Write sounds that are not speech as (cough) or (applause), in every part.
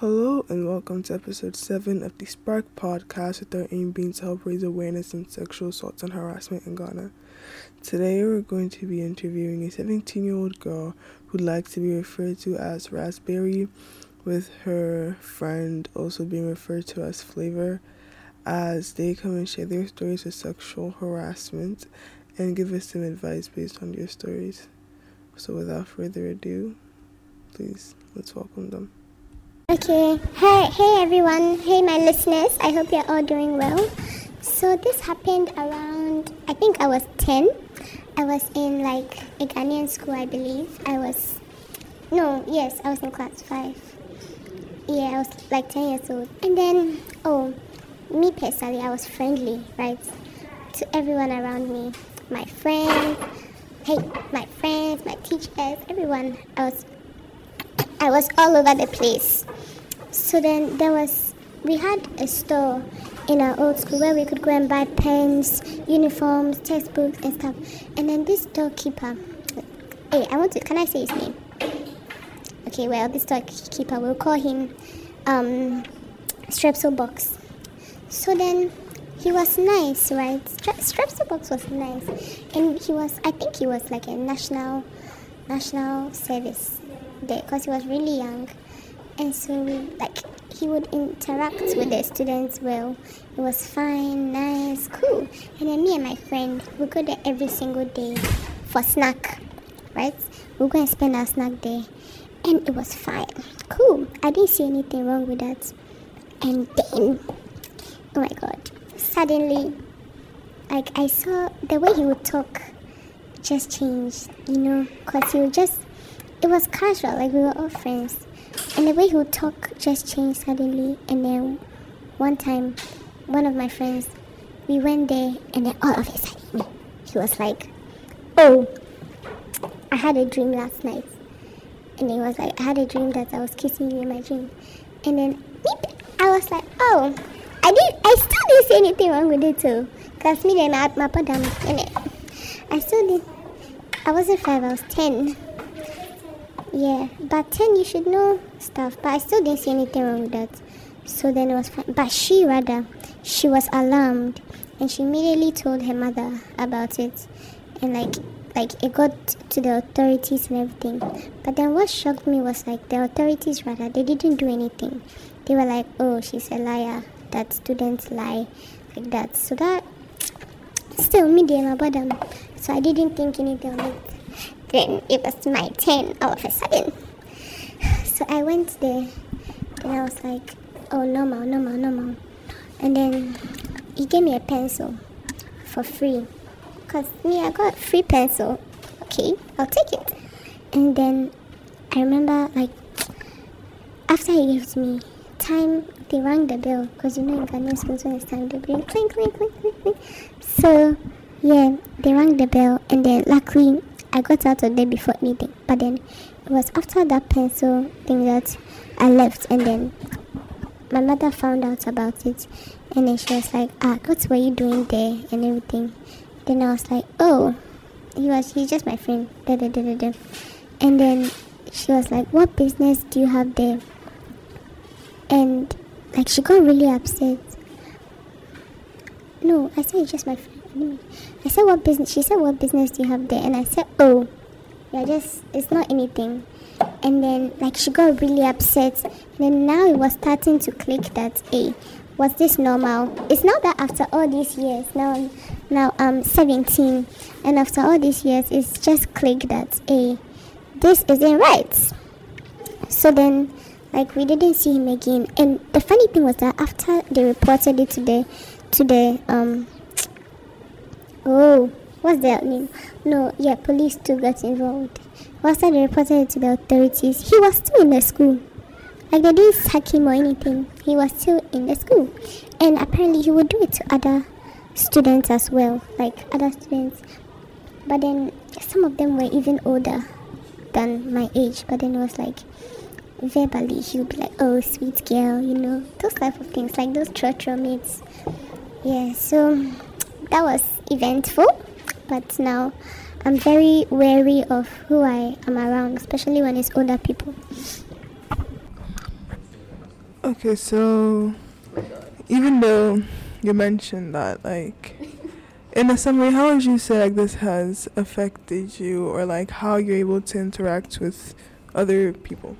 Hello and welcome to episode 7 of the Spark podcast with our aim being to help raise awareness on sexual assault and harassment in Ghana. Today we're going to be interviewing a 17 year old girl who likes to be referred to as Raspberry, with her friend also being referred to as Flavor, as they come and share their stories of sexual harassment and give us some advice based on their stories. So without further ado, please let's welcome them. Okay, hey, hey everyone, hey my listeners, I hope you're all doing well. So, this happened around, I think I was 10. I was in like a Ghanaian school, I believe. I was, no, yes, I was in class 5. Yeah, I was like 10 years old. And then, oh, me personally, I was friendly, right? To everyone around me. My friends, hey, my friends, my teachers, everyone. I was I was all over the place. So then there was, we had a store in our old school where we could go and buy pens, uniforms, textbooks, and stuff. And then this storekeeper, hey, I want to, can I say his name? Okay, well, this storekeeper, we'll call him um, Strepsil Box. So then he was nice, right? Strepsil Box was nice. And he was, I think he was like a national, national service because he was really young. And so we, like he would interact with the students well. It was fine nice cool. And then me and my friend would go there every single day for snack right? We'll go and spend our snack there and it was fine cool. I didn't see anything wrong with that. And then oh my god suddenly like i saw the way he would talk just changed you know? Because he would just it was casual, like we were all friends. And the way he would talk just changed suddenly. And then one time, one of my friends, we went there, and then all of a sudden, he was like, "Oh, I had a dream last night." And he was like, "I had a dream that I was kissing you in my dream." And then I was like, "Oh, I did. I still didn't see anything wrong with it too, cause me and my my padam, and I still did. I wasn't five. I was ten." Yeah, but 10 you should know stuff, but I still didn't see anything wrong with that. So then it was fine. But she rather, she was alarmed and she immediately told her mother about it. And like, like it got to the authorities and everything. But then what shocked me was like the authorities rather, they didn't do anything. They were like, oh, she's a liar. That students lie like that. So that still me, dear, about them. So I didn't think anything of it. Then it was my turn all of a sudden. So I went there and I was like, oh, normal, normal, normal. And then he gave me a pencil for free. Because me, I got free pencil. Okay, I'll take it. And then I remember, like, after he gave me time, they rang the bell. Because you know, in Ghanaian schools, when it's time, they bring clink, clink, clink, clink, clink. So, yeah, they rang the bell. And then, luckily, I got out of there before anything. But then it was after that pencil thing that I left, and then my mother found out about it, and then she was like, "Ah, what were you doing there?" and everything. Then I was like, "Oh, he was he's just my friend." Da, da, da, da, da. And then she was like, "What business do you have there?" And like she got really upset. No, I said it's just my friend. I said, What business? She said, What business do you have there? And I said, Oh, yeah, just, it's not anything. And then, like, she got really upset. And then now it was starting to click that, Hey, was this normal? It's not that after all these years, now, now I'm 17, and after all these years, it's just clicked that, Hey, this isn't right. So then, like, we didn't see him again. And the funny thing was that after they reported it to the, to the, um, Oh, what's their name? No, yeah, police too got involved. After they reported it to the authorities, he was still in the school. Like they didn't sack him or anything. He was still in the school. And apparently he would do it to other students as well. Like other students. But then some of them were even older than my age. But then it was like verbally he would be like, Oh sweet girl, you know, those type of things, like those church mates. Yeah, so that was eventful, but now I'm very wary of who I am around, especially when it's older people. Okay, so even though you mentioned that, like, in a summary, how would you say like this has affected you, or like how you're able to interact with other people?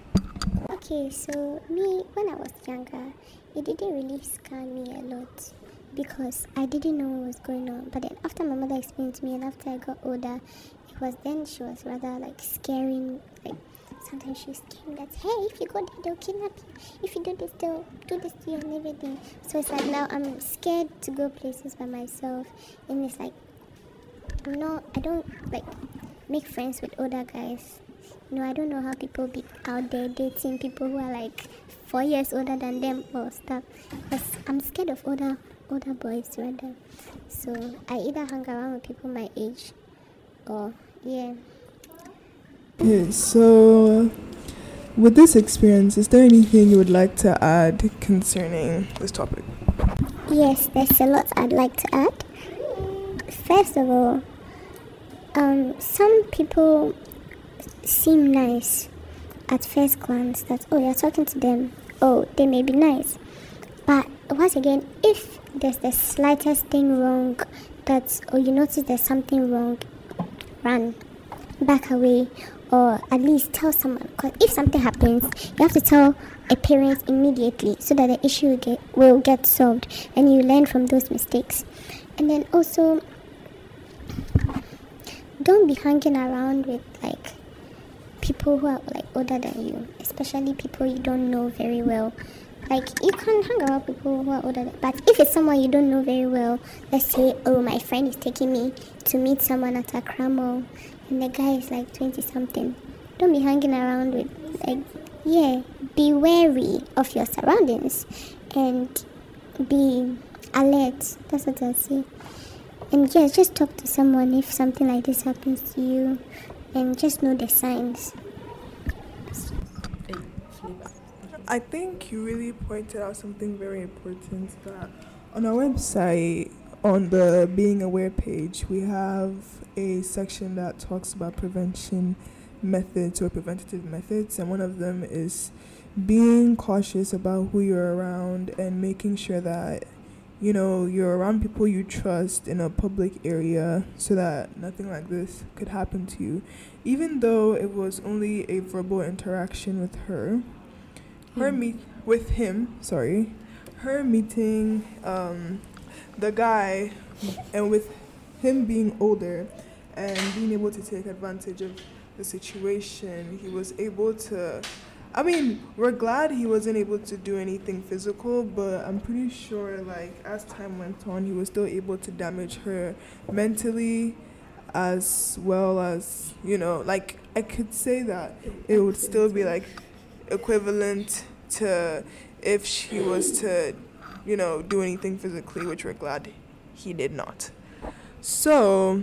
Okay, so me, when I was younger, it didn't really scare me a lot because I didn't know what was going on. But then after my mother explained to me, and after I got older, it was then she was rather like scaring, like sometimes she was scaring that hey, if you go there, they'll kidnap you. If you do this, they'll do this to you and everything. So it's like now I'm scared to go places by myself, and it's like I'm not, I don't like make friends with older guys. You know, I don't know how people be out there dating people who are like four years older than them or stuff. Cause I'm scared of older older boys rather. So I either hang around with people my age or yeah. Yeah, so with this experience, is there anything you would like to add concerning this topic? Yes, there's a lot I'd like to add. First of all, um, some people seem nice at first glance that oh you're talking to them oh they may be nice but once again if there's the slightest thing wrong that or you notice there's something wrong run back away or at least tell someone because if something happens you have to tell a parent immediately so that the issue get, will get solved and you learn from those mistakes and then also don't be hanging around with like people who are like older than you, especially people you don't know very well. Like you can't hang around people who are older, but if it's someone you don't know very well, let's say, oh, my friend is taking me to meet someone at a cramel, and the guy is like twenty something. Don't be hanging around with like, yeah. Be wary of your surroundings, and be alert. That's what I say. And yes, just talk to someone if something like this happens to you and just know the signs. I think you really pointed out something very important that on our website, on the Being Aware page, we have a section that talks about prevention methods or preventative methods, and one of them is being cautious about who you're around and making sure that you know, you're around people you trust in a public area so that nothing like this could happen to you. Even though it was only a verbal interaction with her, her hmm. meet with him, sorry, her meeting um, the guy and with him being older and being able to take advantage of the situation, he was able to I mean, we're glad he wasn't able to do anything physical, but I'm pretty sure, like, as time went on, he was still able to damage her mentally as well as, you know, like, I could say that it would still be, like, equivalent to if she was to, you know, do anything physically, which we're glad he did not. So,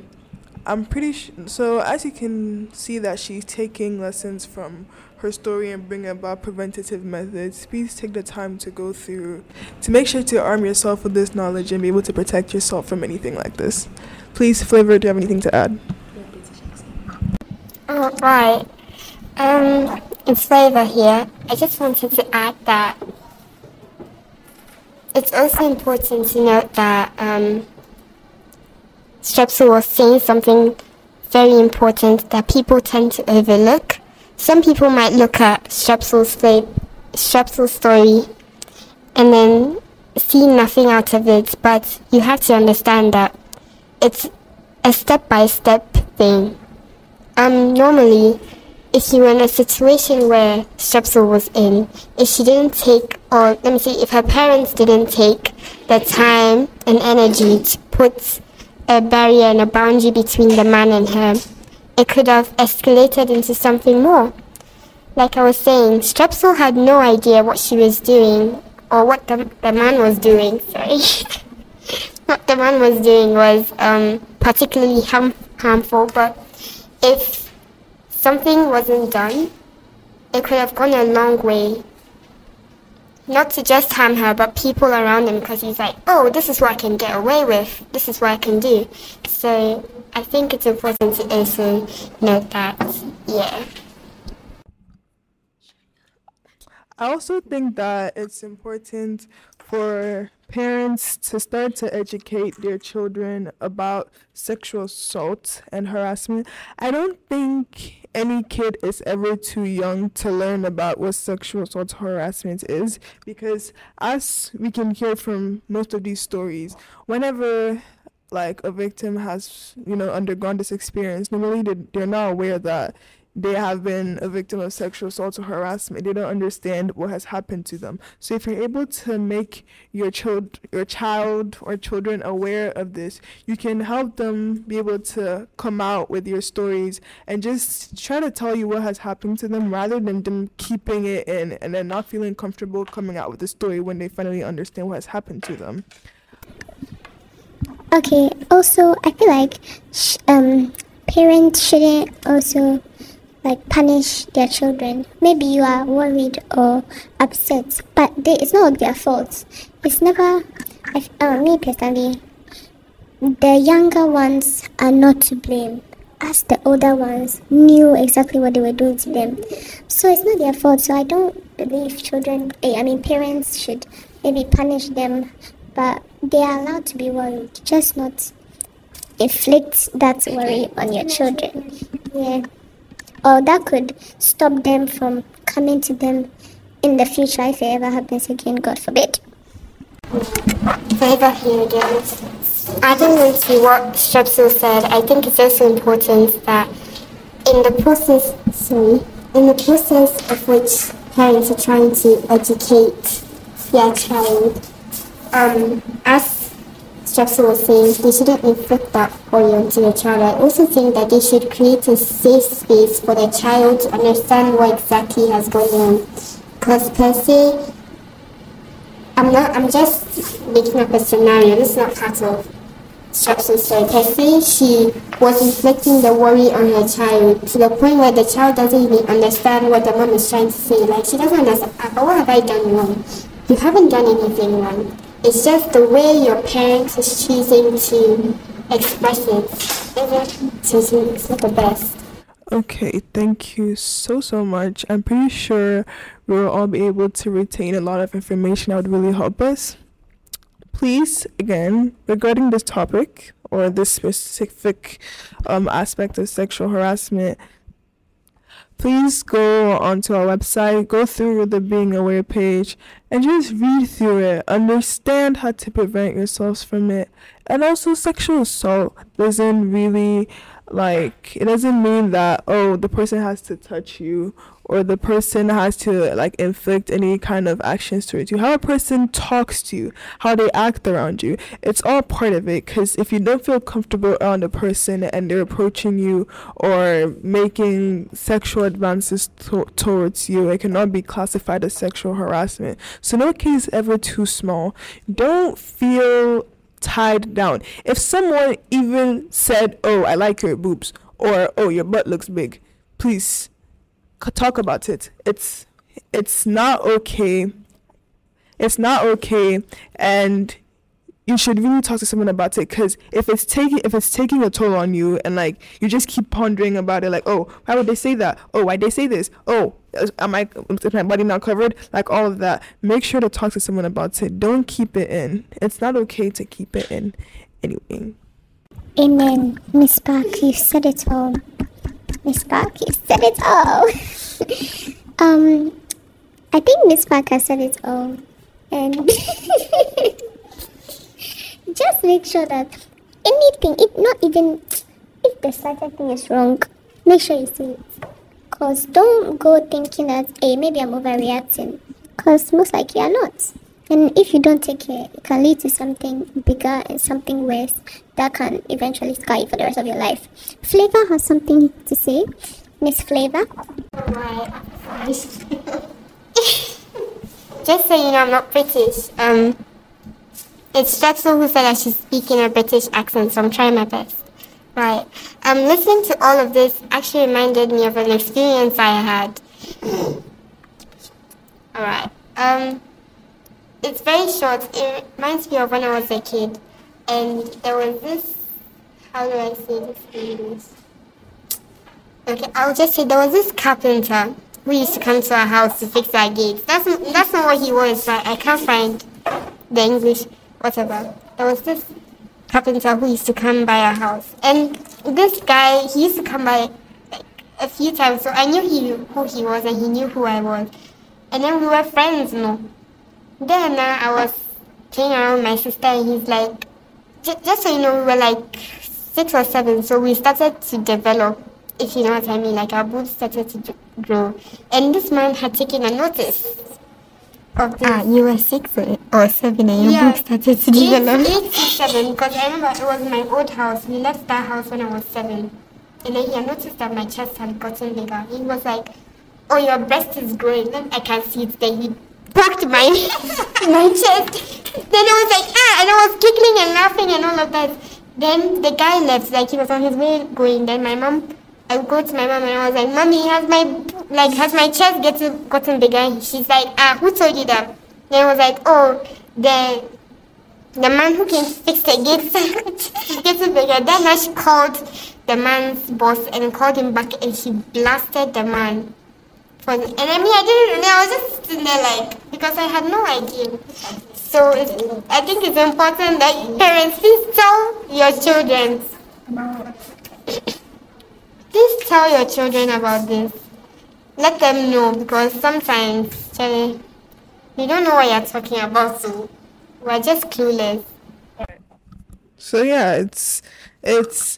I'm pretty sh- so as you can see that she's taking lessons from her story and bring about preventative methods, please take the time to go through to make sure to arm yourself with this knowledge and be able to protect yourself from anything like this. Please, Flavor, do you have anything to add? Oh, right. Um, it's Flavor here. I just wanted to add that it's also important to note that um, Strepsil was saying something very important that people tend to overlook some people might look at Strepsil's, Strepsil's story and then see nothing out of it, but you have to understand that it's a step-by-step thing. Um, normally, if you were in a situation where Strepsil was in, if she didn't take, or let me see, if her parents didn't take the time and energy to put a barrier and a boundary between the man and her, it could have escalated into something more. Like I was saying, Strepsil had no idea what she was doing or what the, the man was doing. (laughs) Sorry. what the man was doing was um, particularly harm, harmful, but if something wasn't done, it could have gone a long way. Not to just harm her, but people around him, because he's like, oh, this is what I can get away with. This is what I can do. So I think it's important to also note that, yeah. I also think that it's important for parents to start to educate their children about sexual assault and harassment. I don't think any kid is ever too young to learn about what sexual assault harassment is because as we can hear from most of these stories, whenever like a victim has, you know, undergone this experience, normally they, they're not aware that they have been a victim of sexual assault or harassment. They don't understand what has happened to them. So if you're able to make your child, your child or children aware of this, you can help them be able to come out with your stories and just try to tell you what has happened to them rather than them keeping it in and then not feeling comfortable coming out with the story when they finally understand what has happened to them. Okay. Also, I feel like sh- um, parents shouldn't also like punish their children. Maybe you are worried or upset, but they, it's not their fault. It's never. I, uh, me personally, the younger ones are not to blame, as the older ones knew exactly what they were doing to them. So it's not their fault. So I don't believe children. Eh, I mean, parents should maybe punish them, but they are allowed to be worried, just not inflict that worry on your children. Yeah or that could stop them from coming to them in the future if it ever happens again, God forbid. Forever here again. Adding into what Strepsil said, I think it's also important that in the process, sorry, in the process of which parents are trying to educate their child, um, as Strepsil was saying they shouldn't inflict that worry onto the child. I also think that they should create a safe space for the child to understand what exactly has gone on. Because per se, I'm not. I'm just making up a scenario. This is not part of Strepsil's story. Per se, she was inflicting the worry on her child to the point where the child doesn't even understand what the mom is trying to say. Like she doesn't understand. Ah, but what have I done wrong? You haven't done anything wrong it's just the way your parents is choosing to express it. It's not the best. Okay, thank you so so much. I'm pretty sure we will all be able to retain a lot of information that would really help us. Please, again, regarding this topic or this specific um, aspect of sexual harassment, please go onto our website, go through the Being Aware page, and just read through it. Understand how to prevent yourselves from it. And also, sexual assault doesn't really like, it doesn't mean that, oh, the person has to touch you or the person has to like inflict any kind of actions towards you. How a person talks to you, how they act around you, it's all part of it. Because if you don't feel comfortable around a person and they're approaching you or making sexual advances to- towards you, it cannot be classified as sexual harassment. So no case ever too small. Don't feel tied down. If someone even said, "Oh, I like your boobs," or "Oh, your butt looks big," please talk about it. It's it's not okay. It's not okay, and you should really talk to someone about it because if it's taking if it's taking a toll on you and like you just keep pondering about it like oh why would they say that oh why they say this oh am I is my body not covered? Like all of that. Make sure to talk to someone about it. Don't keep it in. It's not okay to keep it in anyway amen. Miss Park you said it all. Miss Park, you said it all. (laughs) um, I think Miss Park has said it all, and (laughs) just make sure that anything, if not even if the slightest thing is wrong, make sure you see it. Cause don't go thinking that hey maybe I'm overreacting, cause most likely you're not. And if you don't take care, it can lead to something bigger and something worse that can eventually scar you for the rest of your life. Flavor has something to say. Miss Flavor? (laughs) Just so you know, I'm not British. Um, it's Strepsil who said I should speak in a British accent, so I'm trying my best. Right. Um, listening to all of this actually reminded me of an experience I had. Alright. Um, it's very short. It reminds me of when I was a kid, and there was this. How do I say this in English? Okay, I'll just say there was this carpenter who used to come to our house to fix our gates. That's that's not what he was. I, I can't find the English whatever. There was this carpenter who used to come by our house, and this guy he used to come by like, a few times, so I knew he who he was and he knew who I was, and then we were friends, you know. Then uh, I was playing around with my sister, and he's like, just so you know, we were like six or seven, so we started to develop if you know what I mean, like our boobs started to grow. And this man had taken a notice of this. Ah, you were six or seven and your yeah, boobs started to develop? Eight, eight to seven, because I remember it was my old house. We left that house when I was seven. And then he had noticed that my chest had gotten bigger. He was like, oh, your breast is growing. Then I can see it. Then he poked my, (laughs) my chest. Then I was like, ah, and I was giggling and laughing and all of that. Then the guy left, like he was on his way going. Then my mom I go to my mom and I was like, Mommy, has my like has my chest getting gotten bigger? She's like, Ah, who told you that? Then I was like, Oh, the the man who can fix the gates (laughs) getting bigger. Then she called the man's boss and called him back and she blasted the man. For, and I mean, I didn't know. I was just sitting there like because I had no idea. So I think it's important that parents please tell your children (coughs) Please tell your children about this. Let them know because sometimes, Charlie, you don't know what you're talking about, so we're just clueless. So yeah, it's it's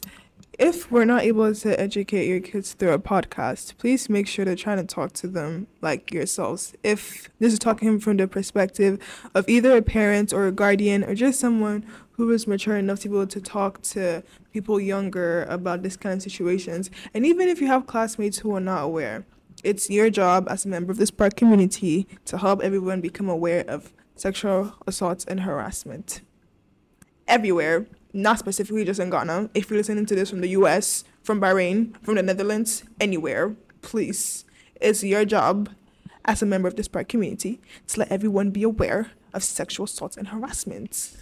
if we're not able to educate your kids through a podcast, please make sure to try to talk to them like yourselves. If this is talking from the perspective of either a parent or a guardian or just someone who is mature enough to be able to talk to people younger about this kind of situations. And even if you have classmates who are not aware, it's your job as a member of this Spark community to help everyone become aware of sexual assaults and harassment. Everywhere, not specifically just in Ghana. If you're listening to this from the US, from Bahrain, from the Netherlands, anywhere, please, it's your job as a member of this Spark community to let everyone be aware of sexual assault and harassment.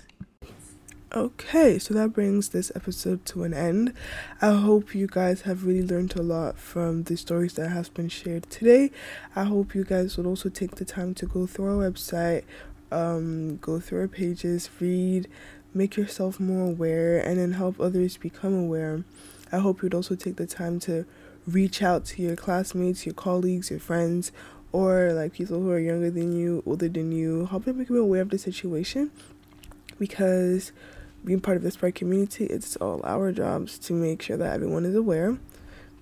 Okay, so that brings this episode to an end. I hope you guys have really learned a lot from the stories that have been shared today. I hope you guys will also take the time to go through our website, um, go through our pages, read, make yourself more aware, and then help others become aware. I hope you'd also take the time to reach out to your classmates, your colleagues, your friends, or like people who are younger than you, older than you, help them become aware of the situation because being part of this Pride community, it's all our jobs to make sure that everyone is aware.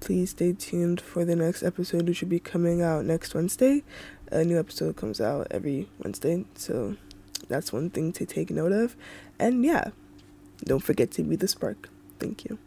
Please stay tuned for the next episode, which will be coming out next Wednesday. A new episode comes out every Wednesday, so that's one thing to take note of. And yeah, don't forget to be the spark. Thank you.